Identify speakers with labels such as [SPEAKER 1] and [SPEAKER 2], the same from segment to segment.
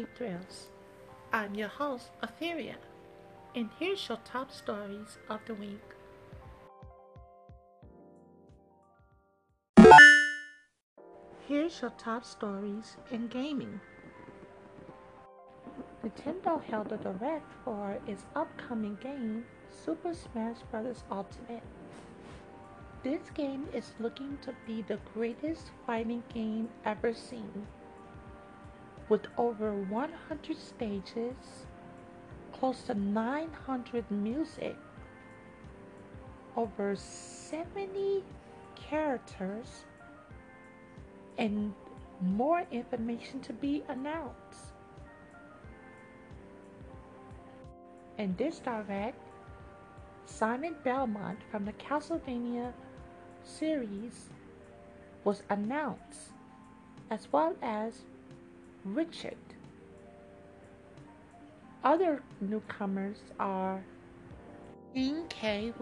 [SPEAKER 1] Cheap Thrills. I'm your host, Etheria, and here's your top stories of the week. Here's your top stories in gaming. Nintendo held a direct for its upcoming game, Super Smash Bros. Ultimate. This game is looking to be the greatest fighting game ever seen. With over 100 stages, close to 900 music, over 70 characters, and more information to be announced. In this direct, Simon Belmont from the Castlevania series was announced, as well as Richter. Other newcomers are King K.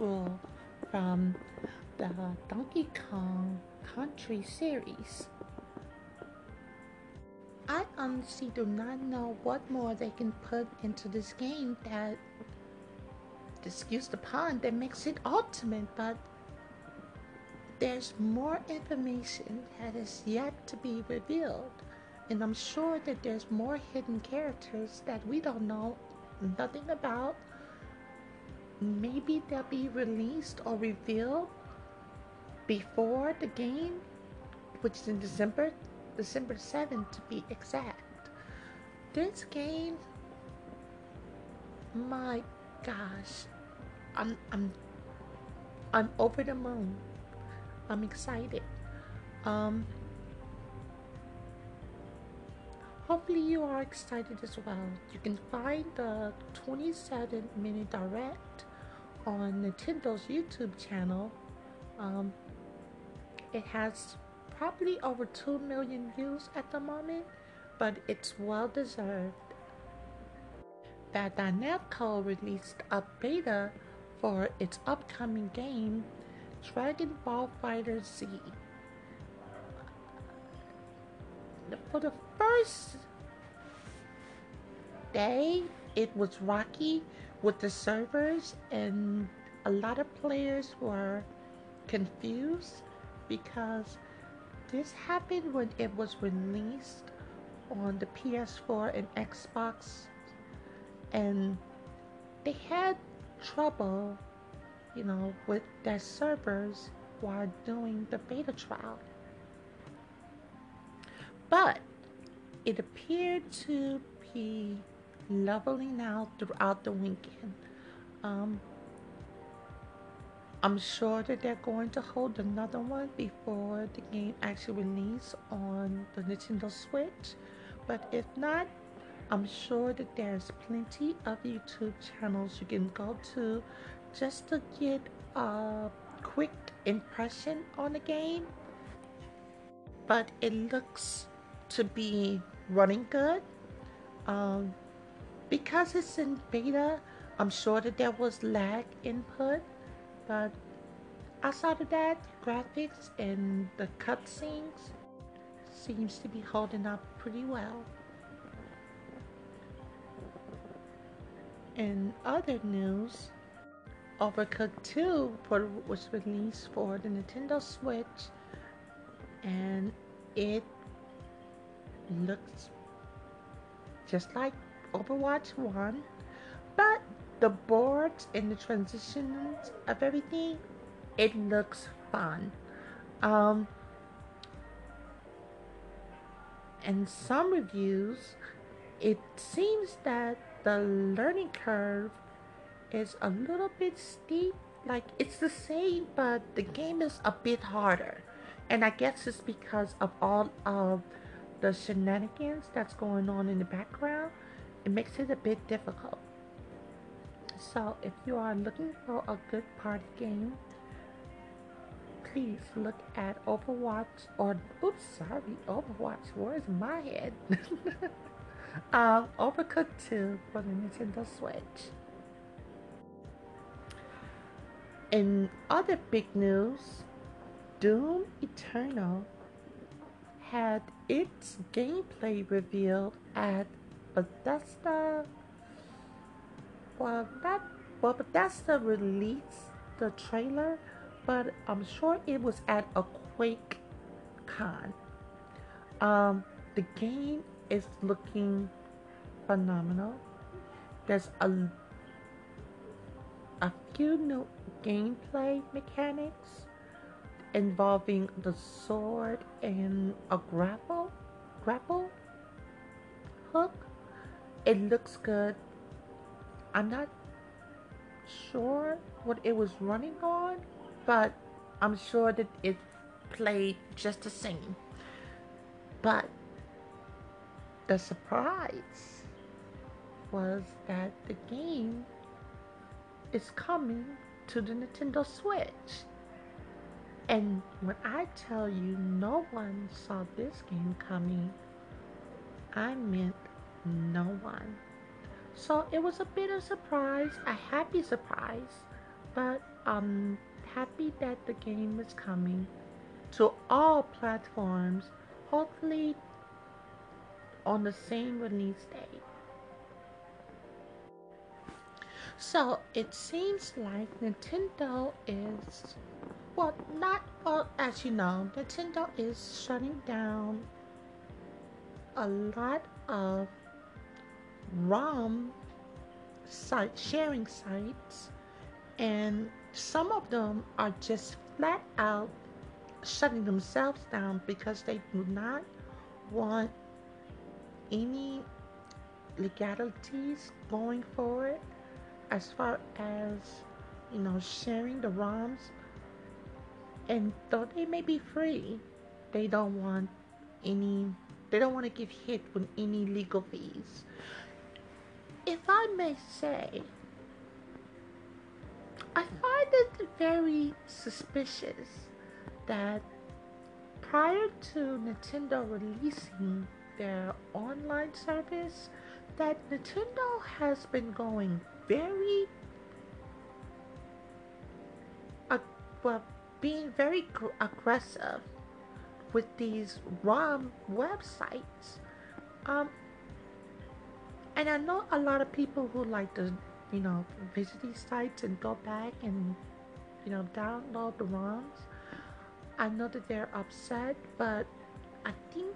[SPEAKER 1] From the Donkey Kong Country series. I honestly do not know what more they can put into this game that, excuse the pun, that makes it ultimate, but there's more information that is yet to be revealed. And I'm sure that there's more hidden characters that we don't know nothing about. Maybe they'll be released or revealed before the game, which is in December, December 7th to be exact. This game, my gosh, I'm I'm I'm over the moon. I'm excited. Um, hopefully, you are excited as well. You can find the 27 minute direct on Nintendo's YouTube channel. Um, it has probably over 2 million views at the moment, but it's well deserved. Bandai Namco released a beta for its upcoming game Dragon Ball FighterZ. For the first day, it was rocky with the servers, and a lot of players were confused because this happened when it was released on the PS4 and Xbox, and they had trouble you know, with their servers while doing the beta trial. But it appeared to be leveling out throughout the weekend. Um, I'm sure that they're going to hold another one before the game actually release on the Nintendo Switch. But if not, I'm sure that there's plenty of YouTube channels you can go to just to get a quick impression on the game. But it looks to be running good. Um, because it's in beta, I'm sure that there was lag input, but outside of that, graphics and the cutscenes seems to be holding up pretty well. In other news, Overcooked 2 was released for the Nintendo Switch and it looks just like Overwatch 1 but the boards and the transitions of everything it looks fun um and some reviews it seems that the learning curve is a little bit steep. Like it's the same, but the game is a bit harder. And I guess it's because of all of the shenanigans that's going on in the background. It makes it a bit difficult. So if you are looking for a good party game, please look at Overwatch or oops sorry Overwatch where's my head um, Overcooked 2 for the Nintendo Switch In other big news, Doom Eternal had its gameplay revealed at Bethesda. Well, not well, Bethesda released the trailer, but I'm sure it was at a Quake Con. Um, the game is looking phenomenal. There's a a few new gameplay mechanics involving the sword and a grapple grapple hook. It looks good. I'm not sure what it was running on, but I'm sure that it played just the same. But the surprise was that the game is coming to the Nintendo Switch. And when I tell you no one saw this game coming, I meant no one. So it was a bit of surprise, a happy surprise, but I'm happy that the game is coming to all platforms, hopefully on the same release date. So it seems like Nintendo is, well, not, well, as you know, Nintendo is shutting down a lot of ROM site sharing sites, and some of them are just flat out shutting themselves down because they do not want any legalities going forward as far as you know sharing the ROMs and though they may be free they don't want any they don't want to give hit with any legal fees. If I may say, I find it very suspicious that prior to Nintendo releasing their online service, that Nintendo has been going very, uh, well, being very aggressive with these ROM websites. Um, and I know a lot of people who like to, you know, visit these sites and go back and, you know, download the ROMs. I know that they're upset, but I think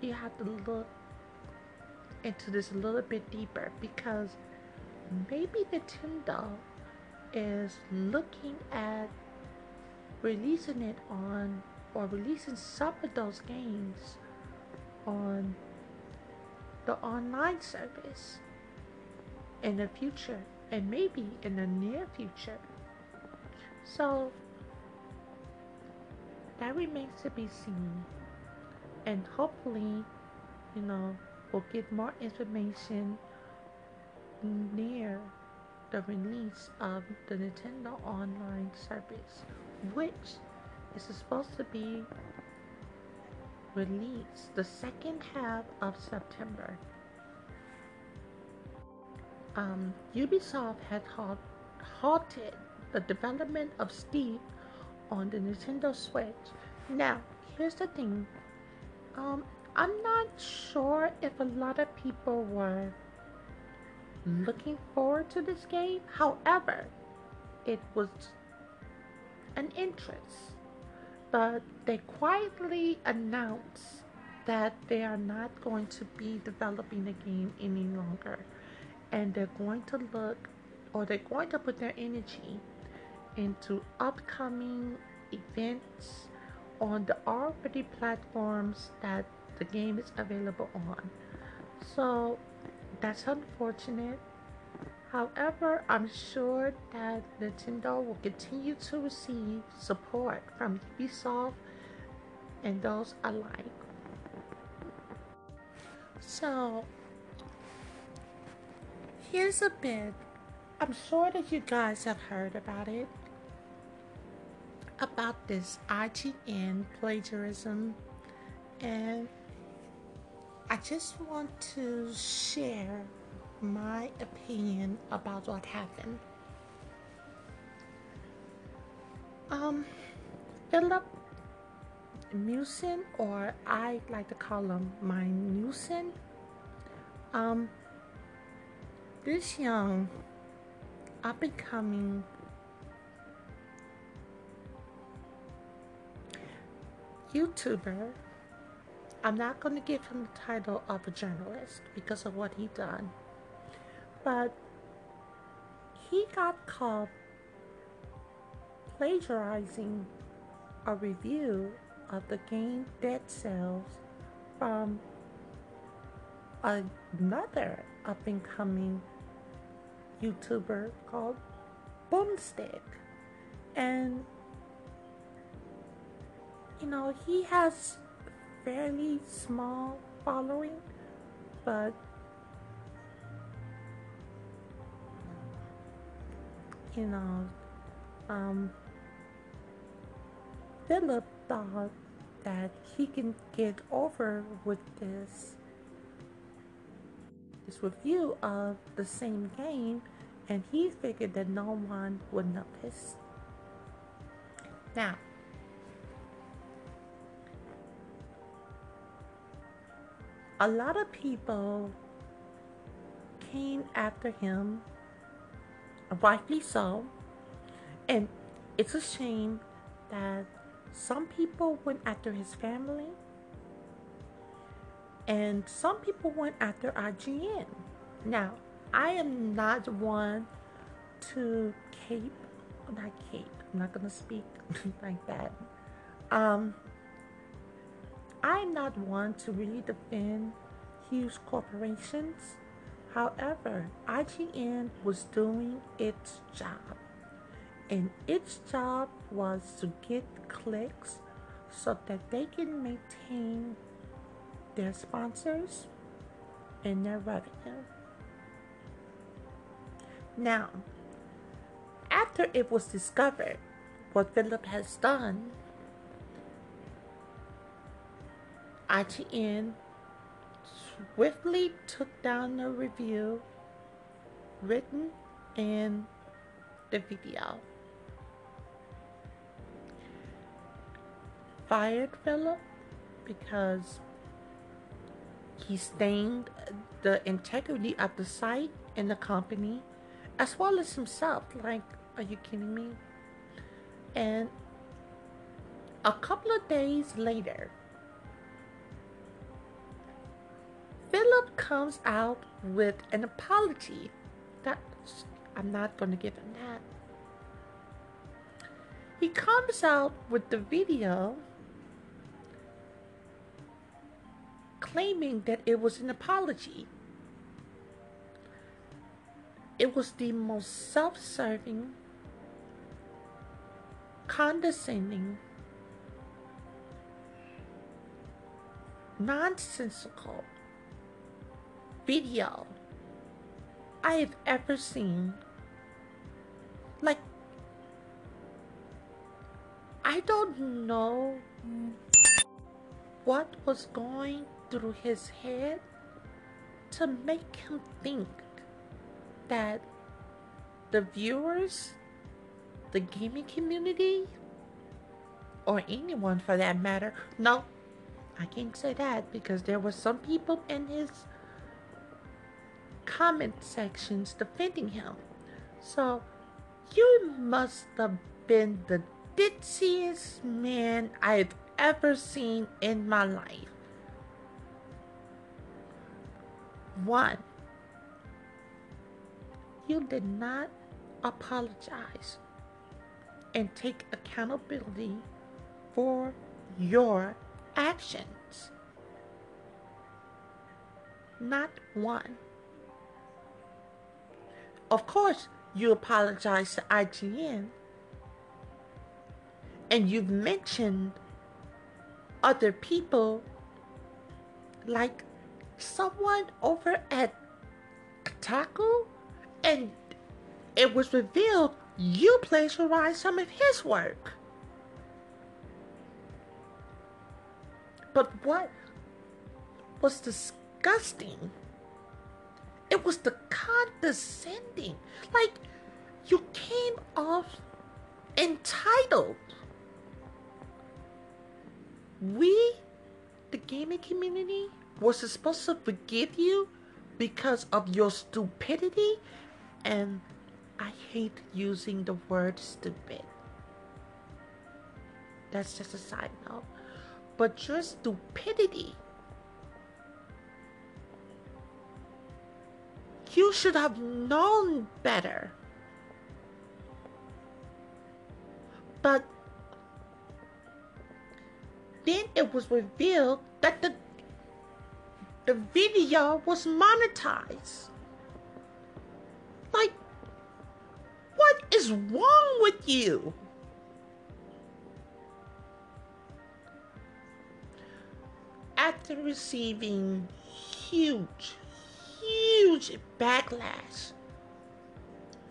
[SPEAKER 1] you have to look into this a little bit deeper because maybe Nintendo is looking at releasing it on or releasing some of those games on the online service in the future and maybe in the near future. So that remains to be seen. And hopefully, you know, we'll get more information near the release of the Nintendo Online service, which is supposed to be released the second half of September. Um, Ubisoft had halt, halted the development of Steep on the Nintendo Switch. Now, here's the thing. Um, I'm not sure if a lot of people were looking forward to this game. However, it was an interest but they quietly announce that they are not going to be developing the game any longer and they're going to look or they're going to put their energy into upcoming events on the already platforms that the game is available on. So that's unfortunate However, I'm sure that Nintendo will continue to receive support from Ubisoft and those alike. So, here's a bit. I'm sure that you guys have heard about it. About this IGN plagiarism. And I just want to share my opinion about what happened. Um, Filip Miucin, or I like to call him my Musin. Um, this young, up and coming YouTuber. I'm not going to give him the title of a journalist because of what he done. But he got caught plagiarizing a review of the game Dead Cells from another up and coming YouTuber called Boomstick. And you know, he has fairly small following, but you know, um, Filip thought that he can get over with this this review of the same game and he figured that no one would notice. Now, a lot of people came after him, rightly so, and it's a shame that some people went after his family and some people went after IGN. Now, I am not one to cape, not cape, I'm not gonna speak like that. Um, I'm not one to really defend huge corporations. However, IGN was doing its job, and its job was to get clicks so that they can maintain their sponsors and their revenue. Now, after it was discovered what Filip has done, IGN swiftly took down the review written in the video. Fired Filip because he stained the integrity of the site and the company as well as himself. Like, are you kidding me? And a couple of days later, comes out with an apology. That I'm not going to give him that. He comes out with the video claiming that it was an apology. It was the most self serving, condescending, nonsensical video I have ever seen. Like, I don't know what was going through his head to make him think that the viewers, the gaming community, or anyone for that matter, no, I can't say that because there were some people in his comment sections defending him. So you must have been the ditziest man I've ever seen in my life. One, you did not apologize and take accountability for your actions. Not one. Of course, you apologize to IGN. And you've mentioned other people like someone over at Kotaku and it was revealed you plagiarized some of his work. But what was disgusting it was the condescending. Like, you came off entitled. we, the gaming community, was supposed to forgive you because of your stupidity, and I hate using the word stupid. That's just a side note. But your stupidity. You should have known better. But then it was revealed that the the video was monetized. Like, what is wrong with you? After receiving huge, huge backlash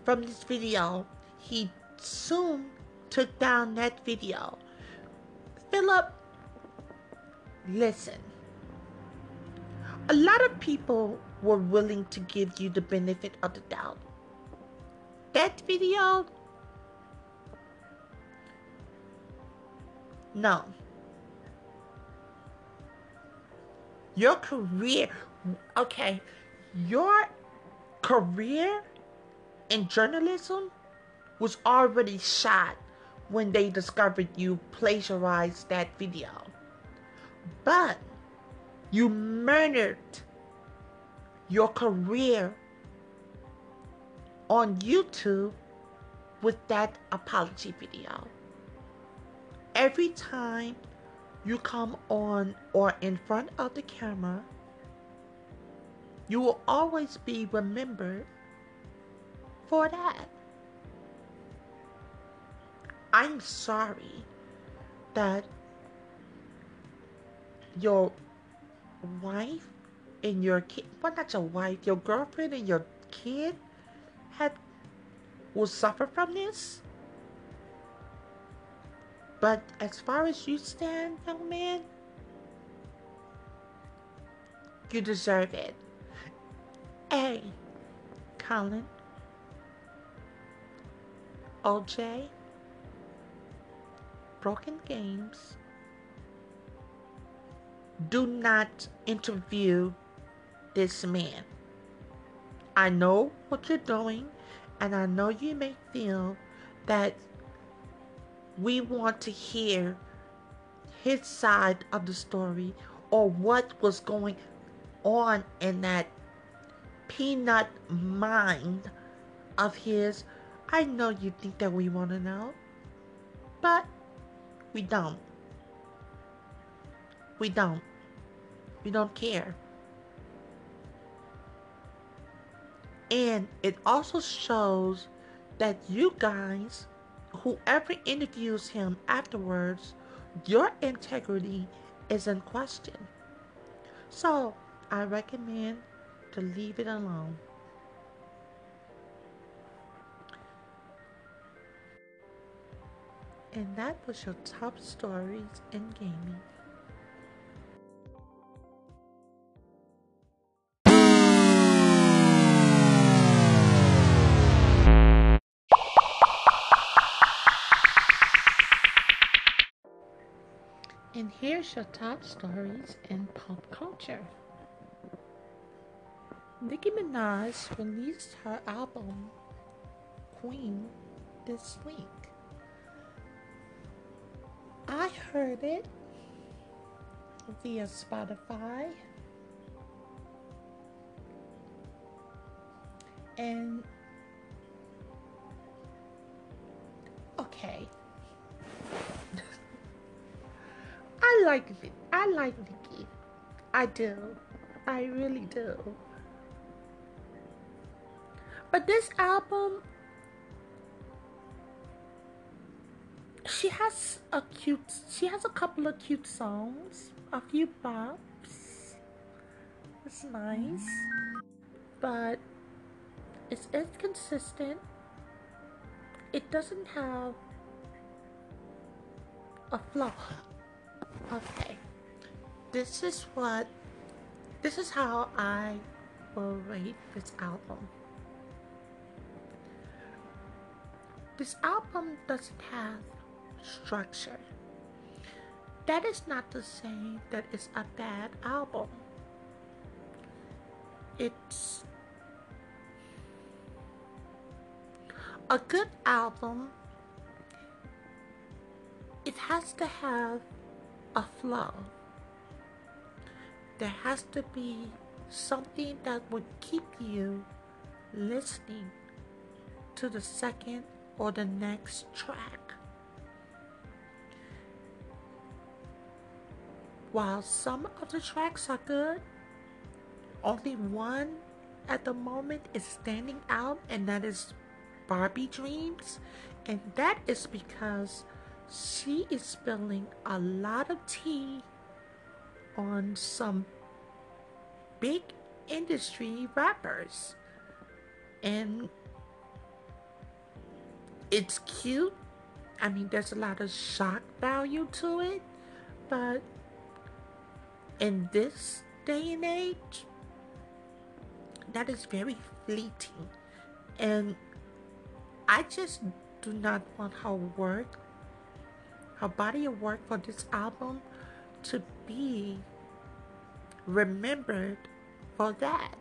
[SPEAKER 1] from this video, he soon took down that video. Filip, listen. A lot of people were willing to give you the benefit of the doubt. That video, no. Your career, okay, your career in journalism was already shot when they discovered you plagiarized that video. But you murdered your career on YouTube with that apology video. Every time you come on or in front of the camera, you will always be remembered for that. I'm sorry that your wife and your kid, well, not your wife, your girlfriend and your kid had will suffer from this. But as far as you stand, young man, you deserve it. Hey, Colin, OJ, Broken Games, do not interview this man. I know what you're doing, and I know you may feel that we want to hear his side of the story or what was going on in that peanut mind of his. I know you think that we want to know, but we don't. We don't. We don't care. And it also shows that you guys, whoever interviews him afterwards, your integrity is in question. So I recommend to leave it alone. And that was your top stories in gaming. And here's your top stories in pop culture. Nicki Minaj released her album Queen this week. I heard it via Spotify. And okay. I like it. I like Nicki. I do. I really do. But this album she has a cute she has a couple of cute songs a few bops. It's nice. But it's inconsistent. It doesn't have a flow okay. This is what this is how i will rate this album this album doesn't have structure. that is not to say that it's a bad album. It's a good album. It has to have a flow. There has to be something that would keep you listening to the second or the next track. While some of the tracks are good, only one at the moment is standing out, and that is Barbie Dreams. And that is because she is spilling a lot of tea on some big industry rappers. And it's cute. I mean, there's a lot of shock value to it, but in this day and age, that is very fleeting. And I just do not want her work, her body of work for this album to be remembered for that.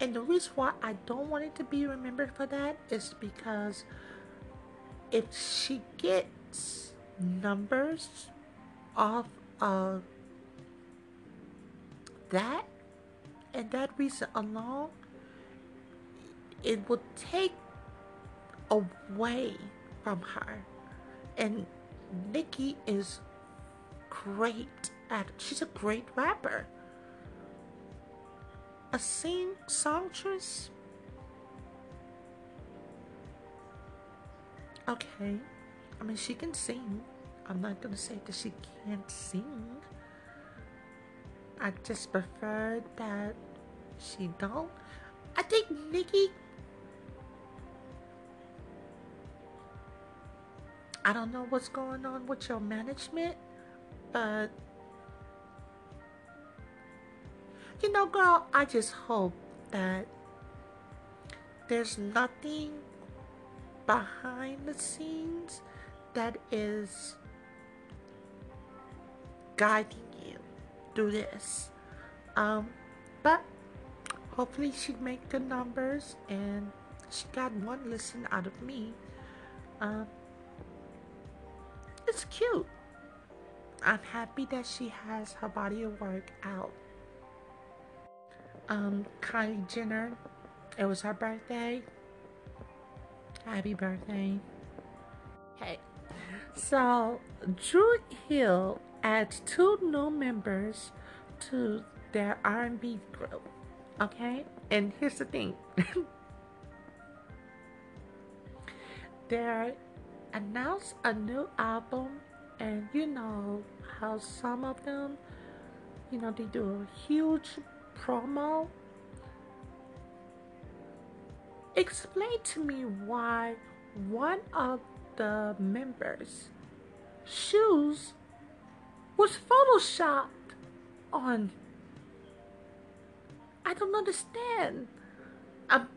[SPEAKER 1] And the reason why I don't want it to be remembered for that is because if she gets numbers off of that and that reason alone, it would take away from her. And Nicki is great at she's a great rapper. A sing songstress. Okay. I mean she can sing. I'm not gonna say that she can't sing. I just prefer that she don't. I think Nicki I don't know what's going on with your management, but you know, girl, I just hope that there's nothing behind the scenes that is guiding you through this. Um, but hopefully she make the numbers and she got one listen out of me. Um, it's cute. I'm happy that she has her body of work out. Um, Kylie Jenner, it was her birthday. Happy birthday. Hey. So, Dru Hill adds two new members to their R&B group. Okay? And here's the thing. they announce a new album and you know how some of them you know they do a huge promo explain to me why one of the members shoes was photoshopped on i don't understand um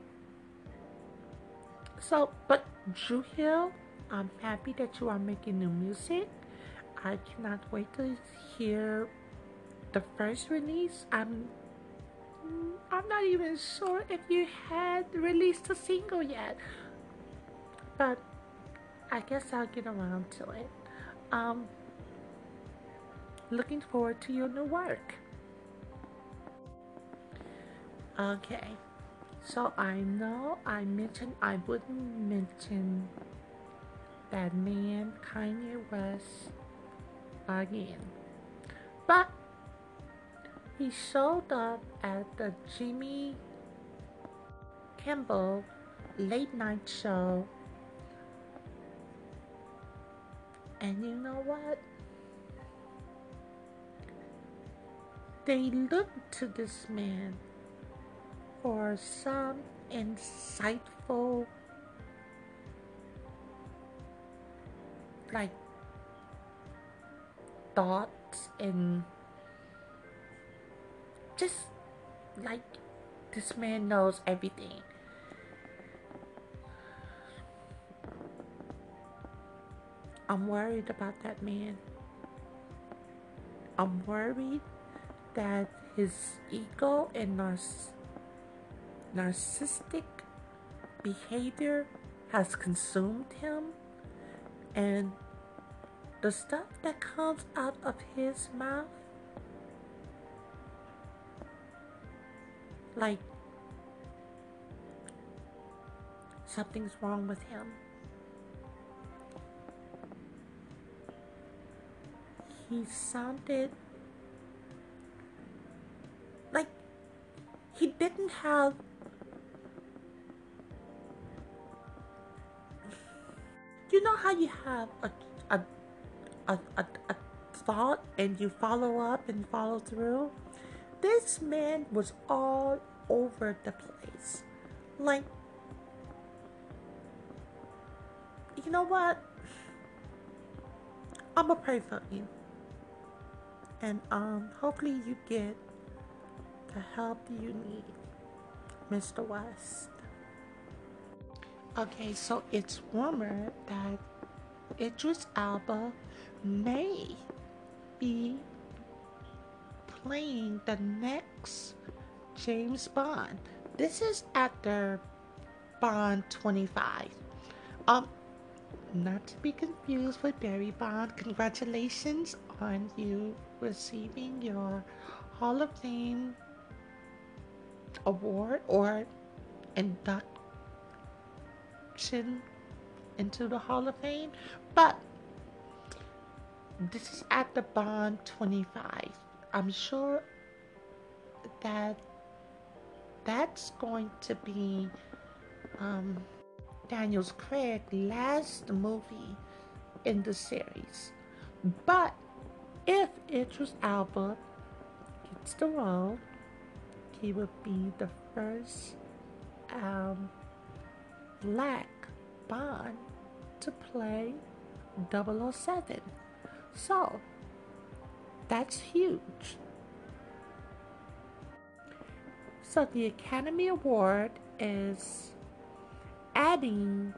[SPEAKER 1] so but Dru Hill I'm happy that you are making new music. I cannot wait to hear the first release. I'm I'm not even sure if you had released a single yet. But I guess I'll get around to it. Um looking forward to your new work. Okay. So I know I mentioned I wouldn't mention that man Kanye West again. But he showed up at the Jimmy Kimmel late night show. And you know what? They looked to this man for some insightful like thoughts and just like this man knows everything. I'm worried about that man. I'm worried that his ego and narciss- narcissistic behavior has consumed him and the stuff that comes out of his mouth like something's wrong with him. He sounded like he didn't have you know how you have a a, a, a, a thought and you follow up and follow through this man was all over the place. Like you know what? I'm gonna pray for you. And um hopefully you get the help you need mr west. Okay so it's rumored that idris elba may be playing the next james bond this is after bond 25 um not to be confused with Barry Bond. Congratulations on you receiving your Hall of Fame award or induction into the Hall of Fame. But this is at the Bond 25. I'm sure that that's going to be um, Daniel's Craig last movie in the series. But if Idris Elba gets the role, he would be the first um, black Bond to play 007. So that's huge. So the Academy Award is adding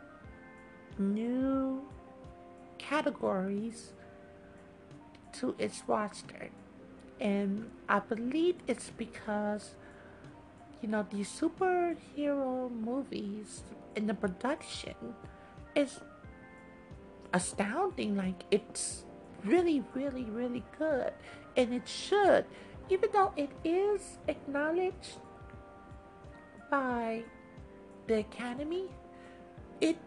[SPEAKER 1] new categories to its roster. And I believe it's because, you know, these superhero movies in the production is astounding. Like, it's really, really, really good. And it should, even though it is acknowledged by the Academy, it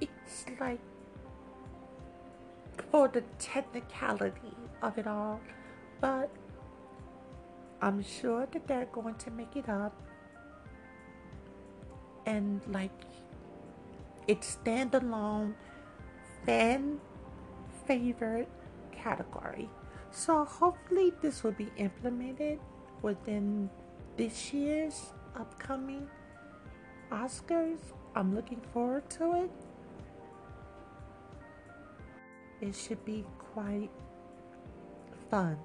[SPEAKER 1] it's like for the technicality of it all but i'm sure that they're going to make it up and like it's standalone fan favorite category so hopefully this will be implemented within this year's upcoming Oscars. I'm looking forward to it. It should be quite fun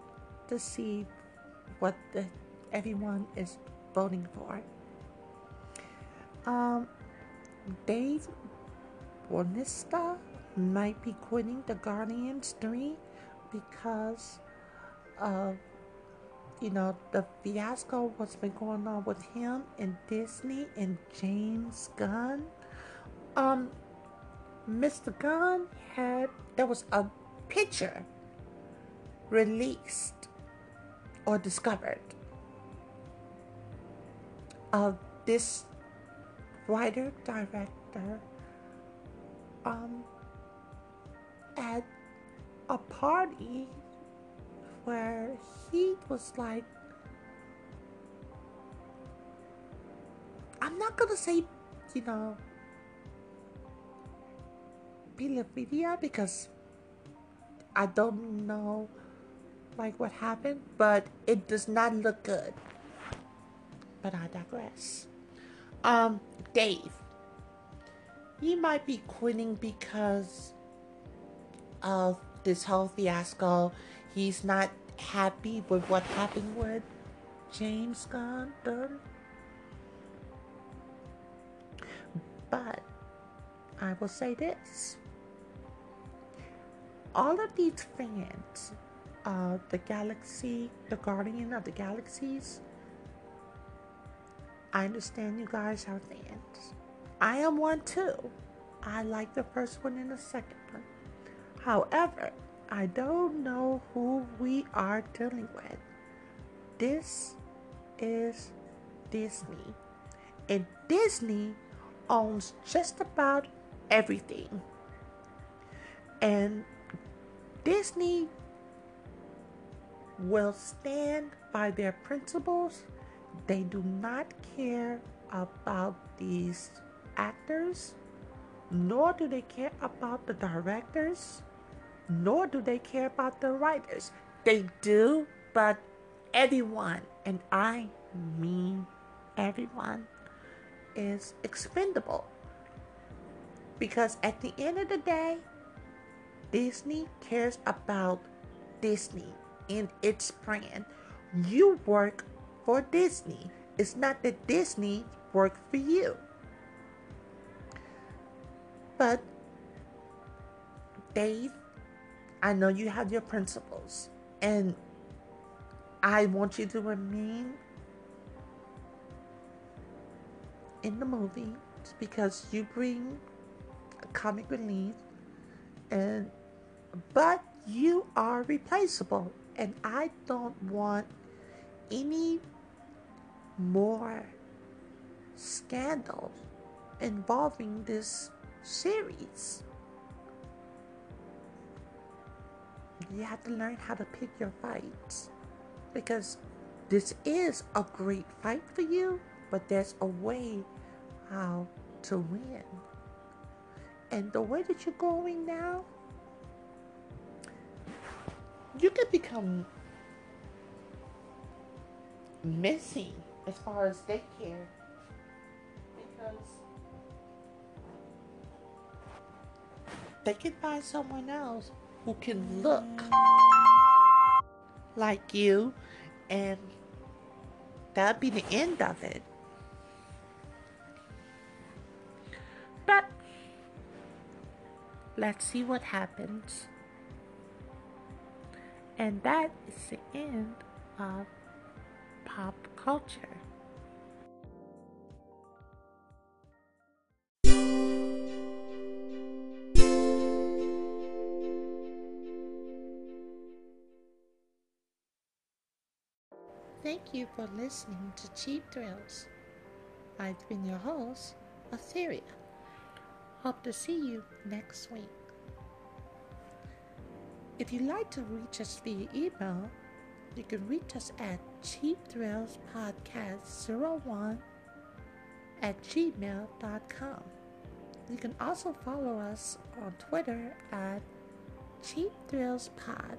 [SPEAKER 1] to see what the, everyone is voting for. Um, Dave Bautista might be quitting the Guardians 3 because of you know, the fiasco what's been going on with him and Disney and James Gunn. Um, Mr. Gunn had there was a picture released or discovered of this writer director um at a party where he was like, I'm not gonna say, you know, pedophilia because I don't know like what happened, but it does not look good. But I digress. Um, Dave, he might be quitting because of this whole fiasco he's not happy with what happened with James Gunn. But I will say this. all of these fans of the galaxy, the Guardian of the Galaxies, I understand you guys are fans. I am one too. I like the first one and the second one. However, I don't know who we are dealing with. This is Disney. And Disney owns just about everything. And Disney will stand by their principles. They do not care about these actors, nor do they care about the directors, nor do they care about the writers. They do, but everyone, and I mean everyone, is expendable. Because at the end of the day, Disney cares about Disney and its brand. You work for Disney. It's not that Disney work for you. But Dave, I know you have your principles and I want you to remain in the movie because you bring comic relief and but you are replaceable and I don't want any more scandal involving this series. You have to learn how to pick your fights because this is a great fight for you, but there's a way how to win. And the way that you're going now, you could become missing as far as they care because they can find someone else who can look like you and that'd be the end of it but let's see what happens and that is the end of pop culture. Thank you for listening to Cheap Thrills. I've been your host, Etheria. Hope to see you next week. If you'd like to reach us via email, you can reach us at cheapthrillspodcast01 at gmail.com. You can also follow us on Twitter at Cheap Thrills Pod.